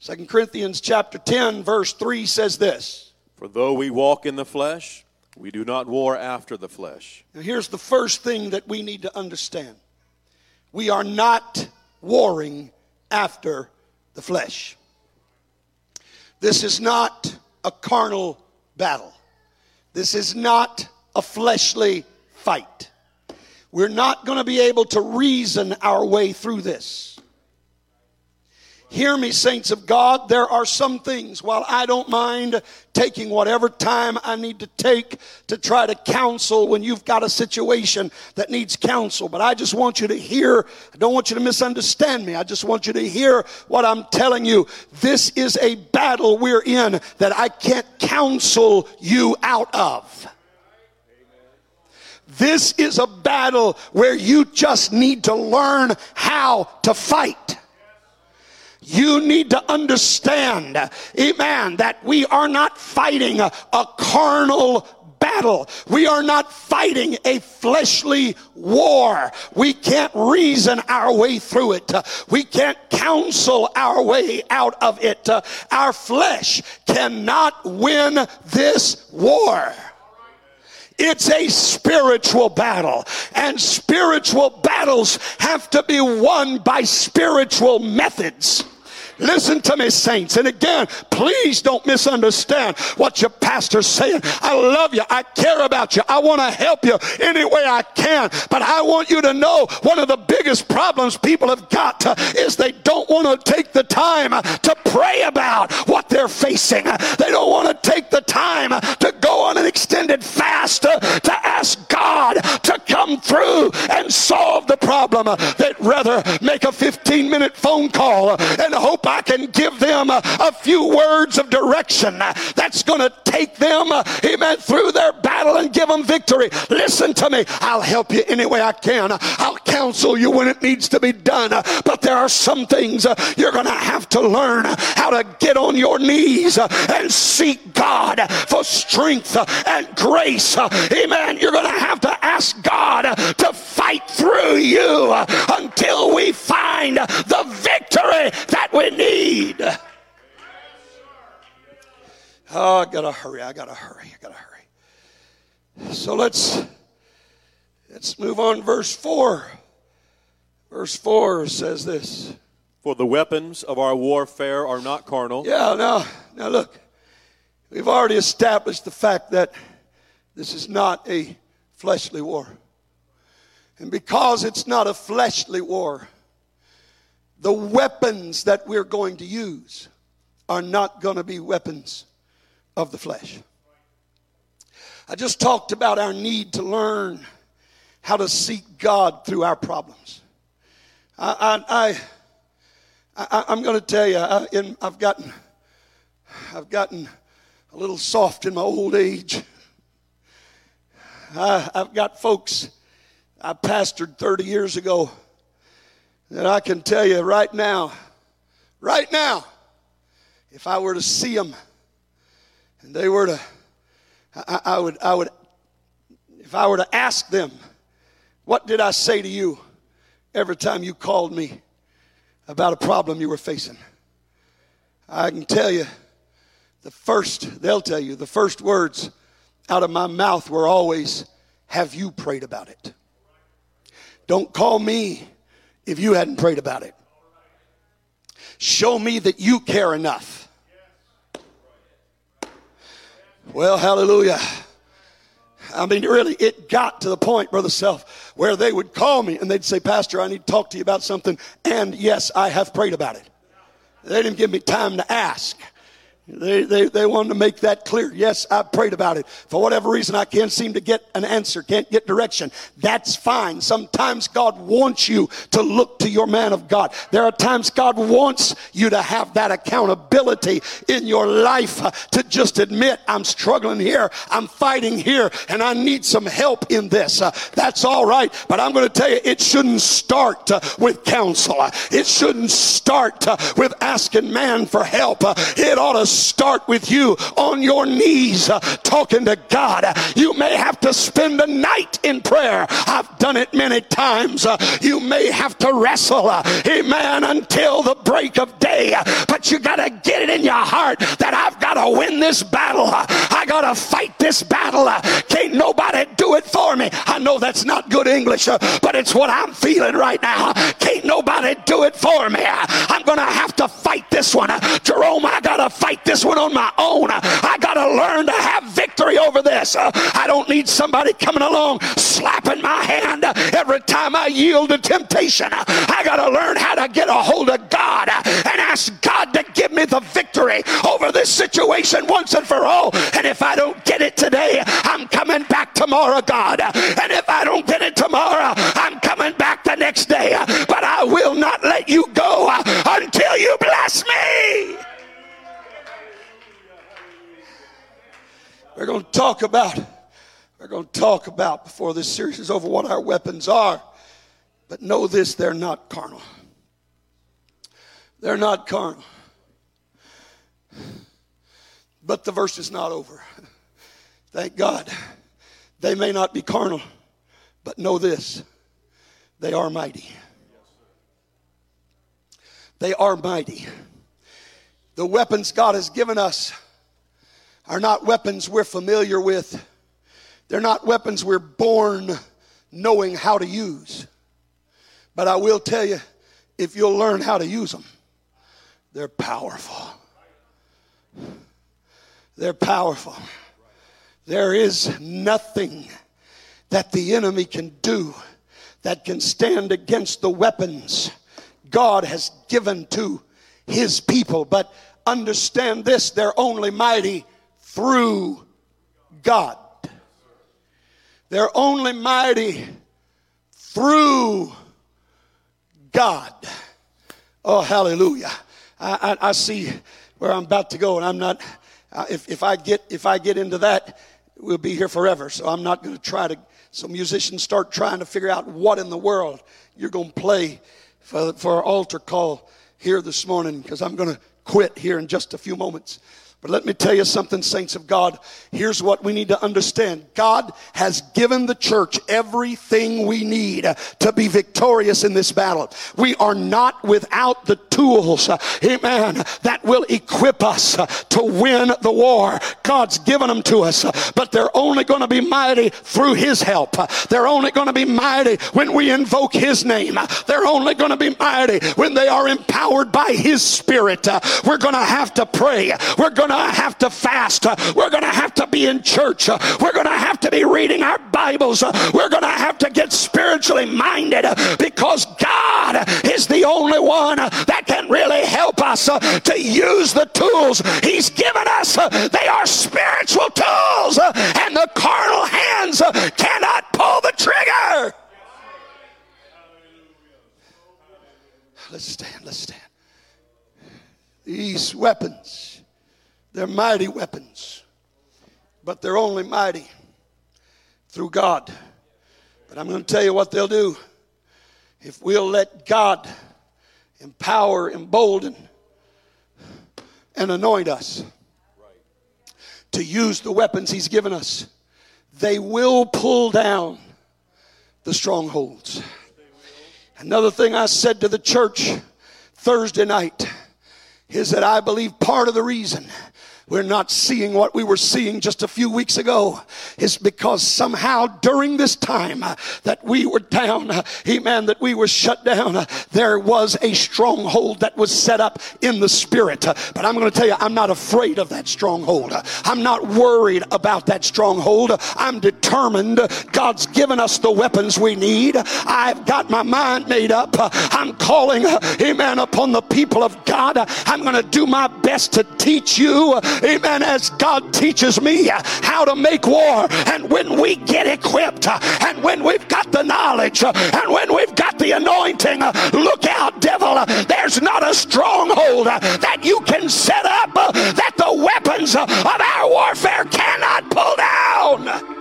2 Corinthians chapter 10 verse 3 says this. For though we walk in the flesh, we do not war after the flesh. Now here's the first thing that we need to understand. We are not warring after the flesh. This is not a carnal battle. This is not a fleshly fight. We're not going to be able to reason our way through this. Hear me, saints of God. There are some things, while I don't mind taking whatever time I need to take to try to counsel when you've got a situation that needs counsel, but I just want you to hear, I don't want you to misunderstand me. I just want you to hear what I'm telling you. This is a battle we're in that I can't counsel you out of. This is a battle where you just need to learn how to fight. You need to understand, amen, that we are not fighting a, a carnal battle. We are not fighting a fleshly war. We can't reason our way through it. We can't counsel our way out of it. Our flesh cannot win this war. It's a spiritual battle. And spiritual battles have to be won by spiritual methods. Listen to me, saints. And again, please don't misunderstand what your pastor's saying. I love you. I care about you. I want to help you any way I can. But I want you to know one of the biggest problems people have got uh, is they don't want to take the time uh, to pray about what they're facing. They don't want to take the time uh, to go on an extended fast to ask God to come through and solve the problem. They'd rather make a 15 minute phone call and hope I can give them a, few words of direction that's going to take them, uh, amen, through their battle and give them victory. Listen to me. I'll help you any way I can. I'll counsel you when it needs to be done. But there are some things uh, you're going to have to learn how to get on your knees uh, and seek God for strength and grace. Amen. You're going to have to ask God to fight through you until we find the victory that we need. Oh, I gotta hurry. I gotta hurry. I gotta hurry. So let's let's move on. Verse four. Verse four says this. For the weapons of our warfare are not carnal. Yeah, now now look. We've already established the fact that this is not a fleshly war. And because it's not a fleshly war, the weapons that we're going to use are not going to be weapons of the flesh. I just talked about our need to learn how to seek God through our problems. I, I, I, am going to tell you, I, in, I've gotten, I've gotten a little soft in my old age. I, I've got folks I pastored 30 years ago that I can tell you right now, right now, if I were to see them and they were to, I, I, would, I would, if I were to ask them, what did I say to you every time you called me about a problem you were facing? I can tell you, the first, they'll tell you, the first words out of my mouth were always, Have you prayed about it? Don't call me if you hadn't prayed about it. Show me that you care enough. Well, hallelujah. I mean, really, it got to the point, Brother Self, where they would call me and they'd say, Pastor, I need to talk to you about something. And yes, I have prayed about it. They didn't give me time to ask. They, they, they wanted to make that clear. Yes, I prayed about it. For whatever reason, I can't seem to get an answer, can't get direction. That's fine. Sometimes God wants you to look to your man of God. There are times God wants you to have that accountability in your life uh, to just admit, I'm struggling here, I'm fighting here, and I need some help in this. Uh, that's all right. But I'm going to tell you, it shouldn't start uh, with counsel. It shouldn't start with asking man for help. It ought to start with you on your knees uh, talking to God. You may have to spend the night in prayer. I've done it many times. Uh, you may have to wrestle, uh, amen, until the break of day. But you got to get it in your heart that I've got to win this battle. I got to fight this battle. Can't nobody do it for me. I know that's not good English, but it's what I'm feeling right now. Can't nobody do it for me. I'm going to have to fight this one. Jerome, I got to this one on my own. I got to learn to have victory over this. I don't need somebody coming along slapping my hand every time I yield to temptation. I got to learn how to get a hold of God and ask God to give me the victory over this situation once and for all. And if I don't get it today, I'm coming back tomorrow, God. And if I don't get it tomorrow, I'm coming back the next day. But I will not let you go until you bless me. We're going to talk about we're going to talk about before this series is over what our weapons are. But know this they're not carnal. They're not carnal. But the verse is not over. Thank God. They may not be carnal, but know this they are mighty. They are mighty. The weapons God has given us are not weapons we're familiar with. They're not weapons we're born knowing how to use. But I will tell you, if you'll learn how to use them, they're powerful. They're powerful. There is nothing that the enemy can do that can stand against the weapons God has given to his people. But understand this they're only mighty through God. They're only mighty through God. Oh, hallelujah. I, I, I, see where I'm about to go, and I'm not, uh, if, if, I get, if I get into that, we'll be here forever. So I'm not going to try to, so musicians start trying to figure out what in the world you're going to play for, for our altar call here this morning, because I'm going to quit here in just a few moments. But let me tell you something, saints of God. Here's what we need to understand God has given the church everything we need to be victorious in this battle. We are not without the tools, uh, amen, that will equip us uh, to win the war. God's given them to us, uh, but they're only going to be mighty through His help. They're only going to be mighty when we invoke His name. They're only going to be mighty when they are empowered by His Spirit. We're going to have to pray. We're going to to have to fast. We're going to have to be in church. We're going to have to be reading our Bibles. We're going to have to get spiritually minded because God is the only one that can really help us uh, to use the tools He's given us. Uh, they are spiritual tools, uh, and the carnal hands cannot pull the trigger. Let's stand, let's stand. These weapons they're mighty weapons, but they're only mighty through God. But I'm going to tell you what they'll do. If we'll let God empower, embolden, and anoint us to use the weapons He's given us, they will pull down the strongholds. Another thing I said to the church Thursday night is that I believe part of the reason we're not seeing what we were seeing just a few weeks ago is because somehow during this time that we were down, amen, that we were shut down, there was a stronghold that was set up in the spirit. But I'm going to tell you, I'm not afraid of that stronghold. I'm not worried about that stronghold. I'm determined. God's given us the weapons we need. I've got my mind made up. I'm calling, amen, upon the people of God. I'm going to do my best to teach you amen, as God teaches me how to make war. And when we get equipped, and when we've got the knowledge, and when we've got the anointing, look out, devil. There's not a stronghold that you can set up that the weapons of our warfare cannot pull down.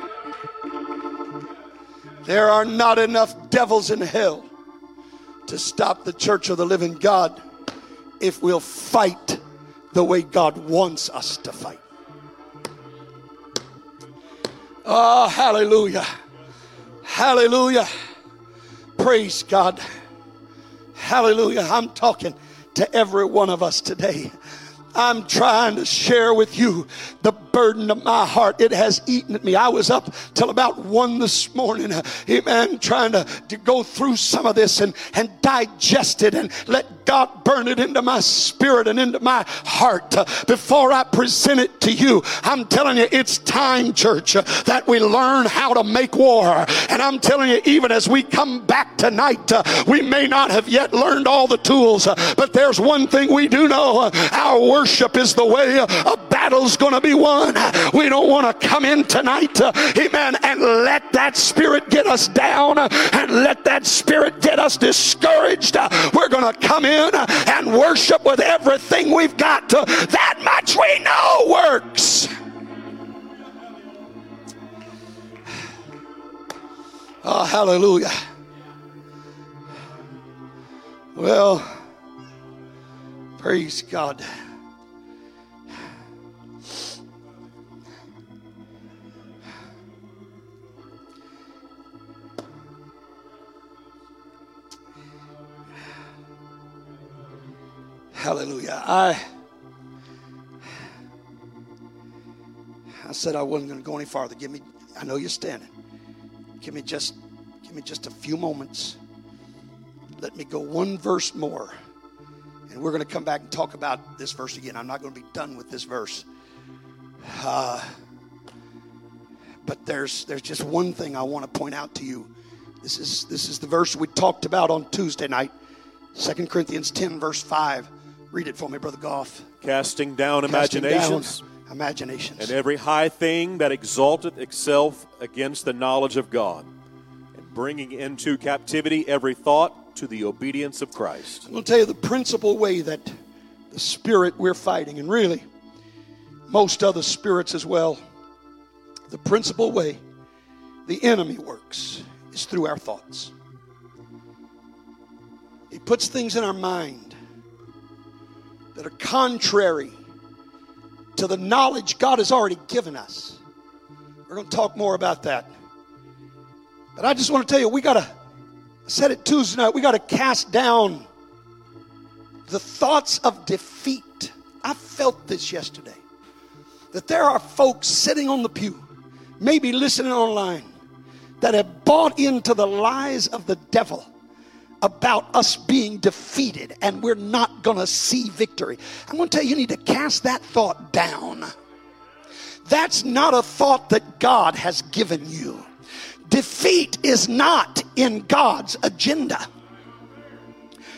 There are not enough devils in hell to stop the church of the living God if we'll fight the way God wants us to fight. Oh, hallelujah. Hallelujah. Praise God. Hallelujah. I'm talking to every one of us today. I'm trying to share with you the burden of my heart. It has eaten at me. I was up till about one this morning, amen, trying to, to go through some of this and, and digest it and let God burn it into my spirit and into my heart uh, before I present it to you. I'm telling you, it's time, church, uh, that we learn how to make war. And I'm telling you, even as we come back tonight, uh, we may not have yet learned all the tools, uh, but there's one thing we do know uh, our worship is the way a battle's going to be won. We don't want to come in tonight, amen, and let that spirit get us down and let that spirit get us discouraged. We're going to come in and worship with everything we've got. That much we know works. Oh, hallelujah. Well, praise God. Hallelujah. I I said I wasn't going to go any farther. Give me I know you're standing. Give me just give me just a few moments. Let me go one verse more. And we're going to come back and talk about this verse again. I'm not going to be done with this verse. Uh, but there's there's just one thing I want to point out to you. This is this is the verse we talked about on Tuesday night. 2 Corinthians 10 verse 5. Read it for me, Brother Goff. Casting down Casting imaginations down imaginations. and every high thing that exalteth itself against the knowledge of God, and bringing into captivity every thought to the obedience of Christ. I'm going to tell you the principal way that the spirit we're fighting, and really most other spirits as well, the principal way the enemy works is through our thoughts. He puts things in our mind that are contrary to the knowledge God has already given us. We're going to talk more about that. But I just want to tell you, we got to, I said it Tuesday night, we got to cast down the thoughts of defeat. I felt this yesterday. That there are folks sitting on the pew, maybe listening online, that have bought into the lies of the devil about us being defeated and we're not going to see victory. I'm going to tell you, you need to cast that thought down. That's not a thought that God has given you. Defeat is not in God's agenda.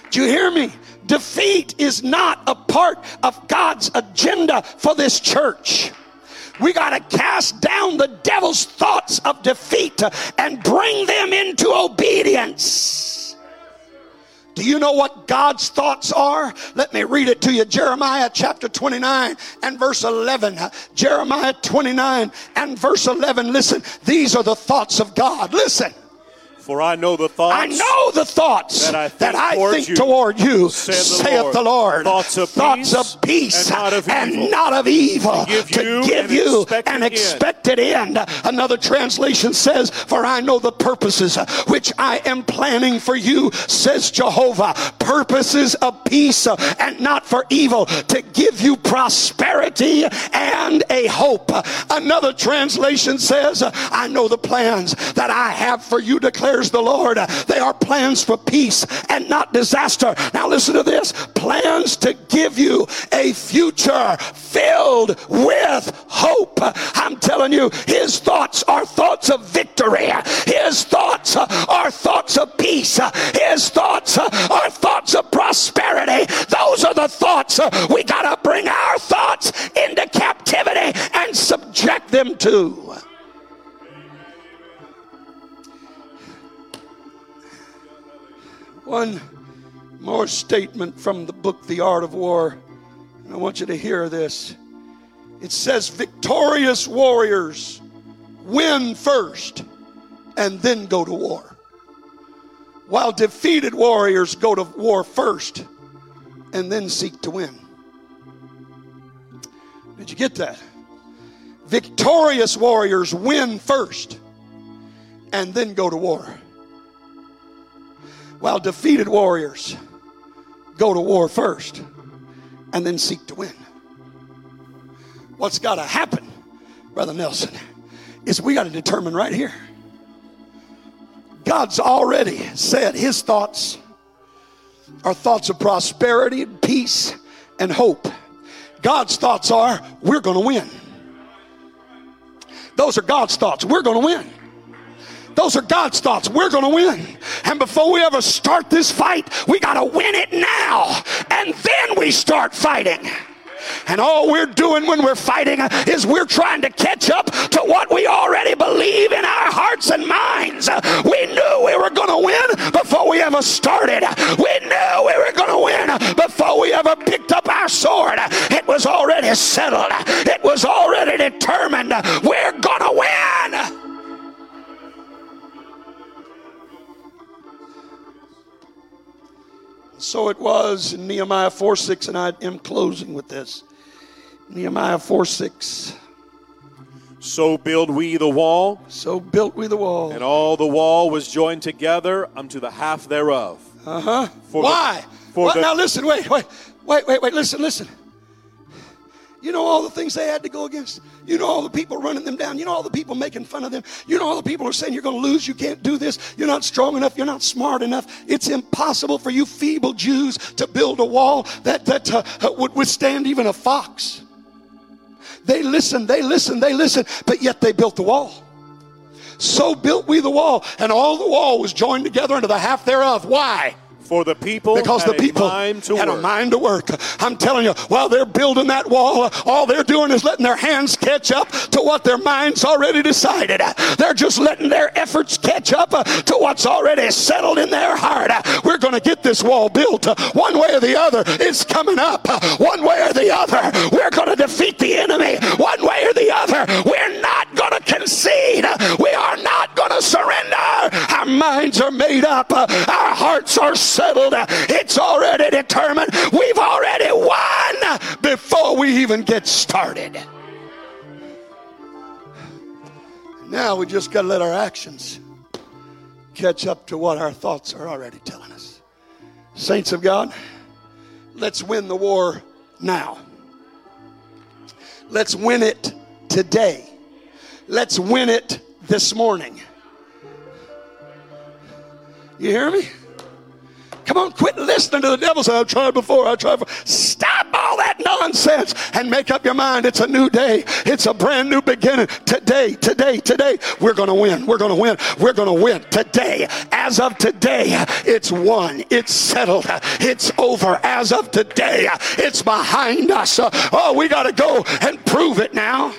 Do you hear me? Defeat is not a part of God's agenda for this church. We got to cast down the devil's thoughts of defeat and bring them into obedience. Do you know what God's thoughts are? Let me read it to you. Jeremiah chapter 29 and verse 11. Jeremiah 29 and verse 11. Listen, these are the thoughts of God. Listen. For I know the thoughts I know the thoughts that I think that I toward think you, toward you, saith the Lord. the Lord. Thoughts of Thoughts peace of peace and not of and evil. not of evil, To give to you give an you expected an end. end. Another translation says, For I know the purposes which I am planning for you, says Jehovah. Purposes of peace and not for evil, to give you prosperity and a hope. Another translation says, I know the plans that I have for you, declares the Lord. They are plans for peace and not disaster. Now, listen to this plans to give you a future filled with hope. I'm telling you, his thoughts are thoughts of victory, his thoughts are thoughts of peace, his thoughts are thoughts of prosperity. Those are the thoughts we got to bring our thoughts into captivity and subject them to. One more statement from the book The Art of War. And I want you to hear this. It says, Victorious warriors win first and then go to war, while defeated warriors go to war first and then seek to win. Did you get that? Victorious warriors win first and then go to war while defeated warriors go to war first and then seek to win. What's got to happen, Brother Nelson, is we got to determine right here. God's already said his thoughts are thoughts of prosperity, and peace, and hope. God's thoughts are we're going to win. Those are God's thoughts. We're going to win. Those are God's thoughts. We're going to win. And before we ever start this fight, we got to win it now. And then we start fighting. And all we're doing when we're fighting is we're trying to catch up to what we already believe in our hearts and minds. We knew we were going to win before we ever started. We knew we were going to win before we ever picked up our sword. It was already settled, it was already determined. We're going to win. So it was in Nehemiah 4 6, and I am closing with this. Nehemiah 4 6. So build we the wall, So built we the wall. and all the wall was joined together unto the half thereof. Uh huh. For the- Why? for What? the- now listen, wait, wait, wait, wait, wait, listen, listen. You know all the things they had to go against? You know all the people running them down? You know all the people making fun of them? You know all the people are saying you're going to lose, you can't do this, you're not strong enough, you're not smart enough. It's impossible for you feeble Jews to build a wall that, that uh, uh, would withstand even a fox. They listened, they listened, they listened, but yet they built the wall. So built we the wall, and all the wall was joined together unto the half thereof. Why? For the people because the people a mind to had work. a mind to work. I'm telling you, while they're building that wall, all they're doing is letting their hands catch up to what their minds already decided. They're just letting their efforts catch up to what's already settled in their heart. We're going to get this wall built one way or the other. It's coming up one way or the other. We're going to defeat the enemy one way or the other. We're not going to concede. We are not going to surrender. Our minds are made up. Our hearts are settled. It's already determined. We've already won before we even get started. Now we just got to let our actions catch up to what our thoughts are already telling us. Saints of God, let's win the war now. Let's win it today. Let's win it this morning. You hear me? Come on, quit listening to the devil say, I've tried before, I tried before. Stop all that nonsense and make up your mind. It's a new day. It's a brand new beginning. Today, today, today, we're going to win. We're going to win. We're going to win. Today, as of today, it's won. It's settled. It's over. As of today, it's behind us. Oh, we got to go and prove it now.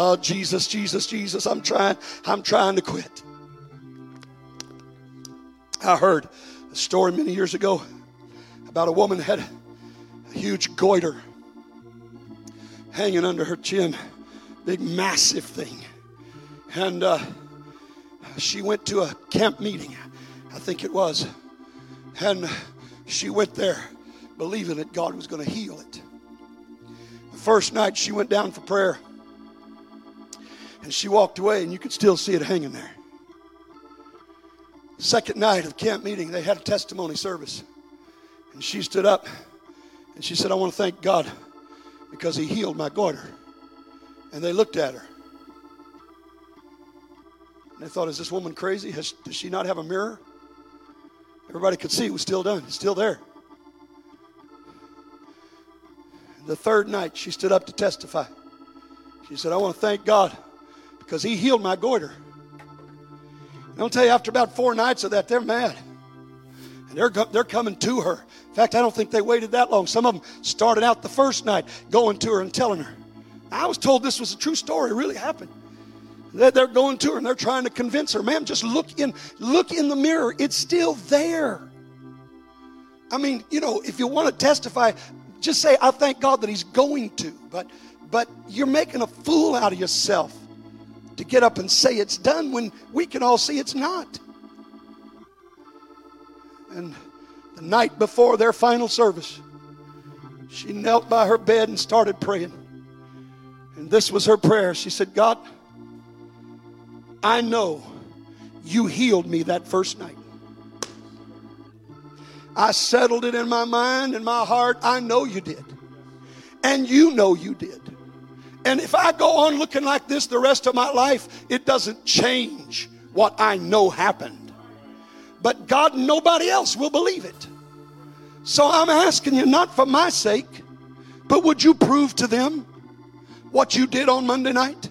Oh, Jesus, Jesus, Jesus, I'm trying, I'm trying to quit. I heard a story many years ago about a woman had a huge goiter hanging under her chin, big, massive thing. And uh, she went to a camp meeting, I think it was. And she went there believing that God was going to heal it. The first night she went down for prayer. And she walked away, and you could still see it hanging there. Second night of camp meeting, they had a testimony service. And she stood up and she said, I want to thank God because He healed my goiter. And they looked at her. And they thought, Is this woman crazy? Has, does she not have a mirror? Everybody could see it was still done, it's still there. The third night, she stood up to testify. She said, I want to thank God because He healed my goiter. And I'll tell you, after about four nights of that, they're mad. And they're, they're coming to her. In fact, I don't think they waited that long. Some of them started out the first night going to her and telling her. I was told this was a true story, it really happened. They're they're going to her and they're trying to convince her, ma'am, just look in, look in the mirror. It's still there. I mean, you know, if you want to testify, just say, I thank God that He's going to. But but you're making a fool out of yourself to get up and say it's done when we can all see it's not. And the night before their final service, she knelt by her bed and started praying. And this was her prayer. She said, God, I know you healed me that first night. I settled it in my mind and my heart. I know you did. And you know you did. And if I go on looking like this the rest of my life, it doesn't change what I know happened. But God nobody else will believe it. So I'm asking you, not for my sake, but would you prove to them what you did on Monday night?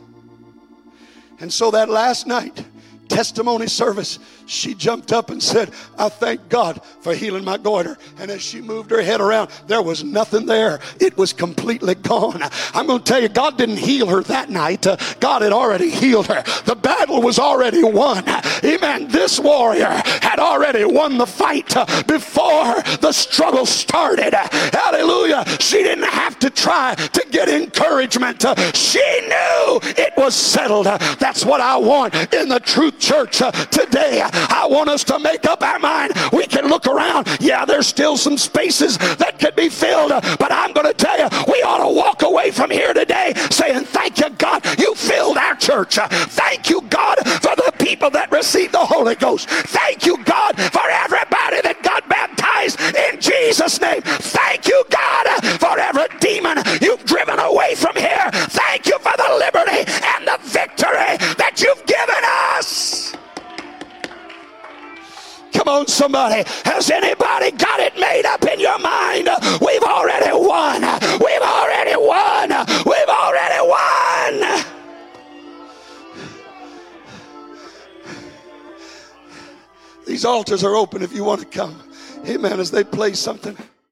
And so that last night, testimony service, she jumped up and said, I thank God for healing my goiter. And as she moved her head around, there was nothing there. It was completely gone. I'm going to tell you, God didn't heal her that night. Uh, God had already healed her. The battle was already won. Amen. This warrior had already won the fight uh, before the struggle started. Hallelujah. She didn't have to to try to get encouragement. She knew it was settled. That's what I want in the truth church today. I want us to make up our mind. We can look around. Yeah, there's still some spaces that could be filled, uh, but I'm going to tell you, we ought to walk away from here today saying, Thank you, God, you filled our church. Uh, thank you, God, for the people that received the Holy Ghost. Thank you, God, for everybody that got baptized in Jesus' name. Thank you, God, uh, for every demon you've driven away from here. Thank you for the liberty and the victory that you've given us. Come on, somebody. Has anybody got it made up in your mind? We've already won. We've already won. We've already won. These altars are open if you want to come. Amen. As they play something.